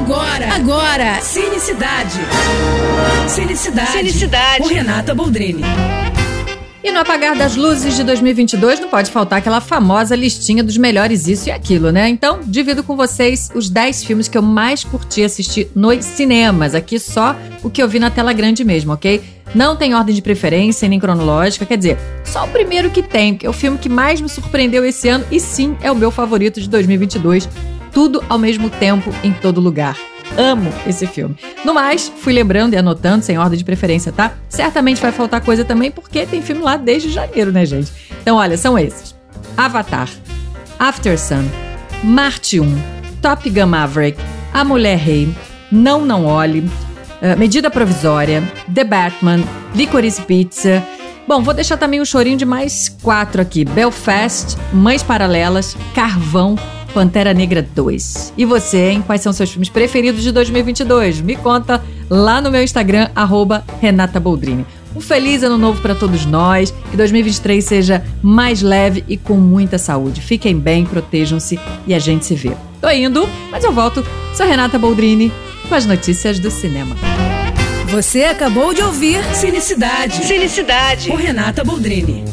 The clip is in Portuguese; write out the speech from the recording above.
Agora, agora, Cinecidade. Cinecidade. Cinecidade. Com Renata Boldrini. E no apagar das luzes de 2022 não pode faltar aquela famosa listinha dos melhores isso e aquilo, né? Então, divido com vocês os 10 filmes que eu mais curti assistir nos cinemas. Aqui só o que eu vi na tela grande mesmo, ok? Não tem ordem de preferência nem cronológica, quer dizer, só o primeiro que tem, que é o filme que mais me surpreendeu esse ano e sim é o meu favorito de 2022. Tudo ao mesmo tempo, em todo lugar. Amo esse filme. No mais, fui lembrando e anotando, sem ordem de preferência, tá? Certamente vai faltar coisa também, porque tem filme lá desde janeiro, né, gente? Então, olha, são esses: Avatar, After Sun, Marte 1, Top Gun Maverick, A Mulher Rei, Não Não Olhe, uh, Medida Provisória, The Batman, Licorice Pizza. Bom, vou deixar também um chorinho de mais quatro aqui: Belfast, Mães Paralelas, Carvão Pantera Negra 2. E você, hein? Quais são seus filmes preferidos de 2022? Me conta lá no meu Instagram, arroba Renata Boldrini. Um feliz ano novo para todos nós, que 2023 seja mais leve e com muita saúde. Fiquem bem, protejam-se e a gente se vê. Tô indo, mas eu volto. Sou Renata Boldrini com as notícias do cinema. Você acabou de ouvir Cinecidade. Cinecidade. Com Renata Boldrini.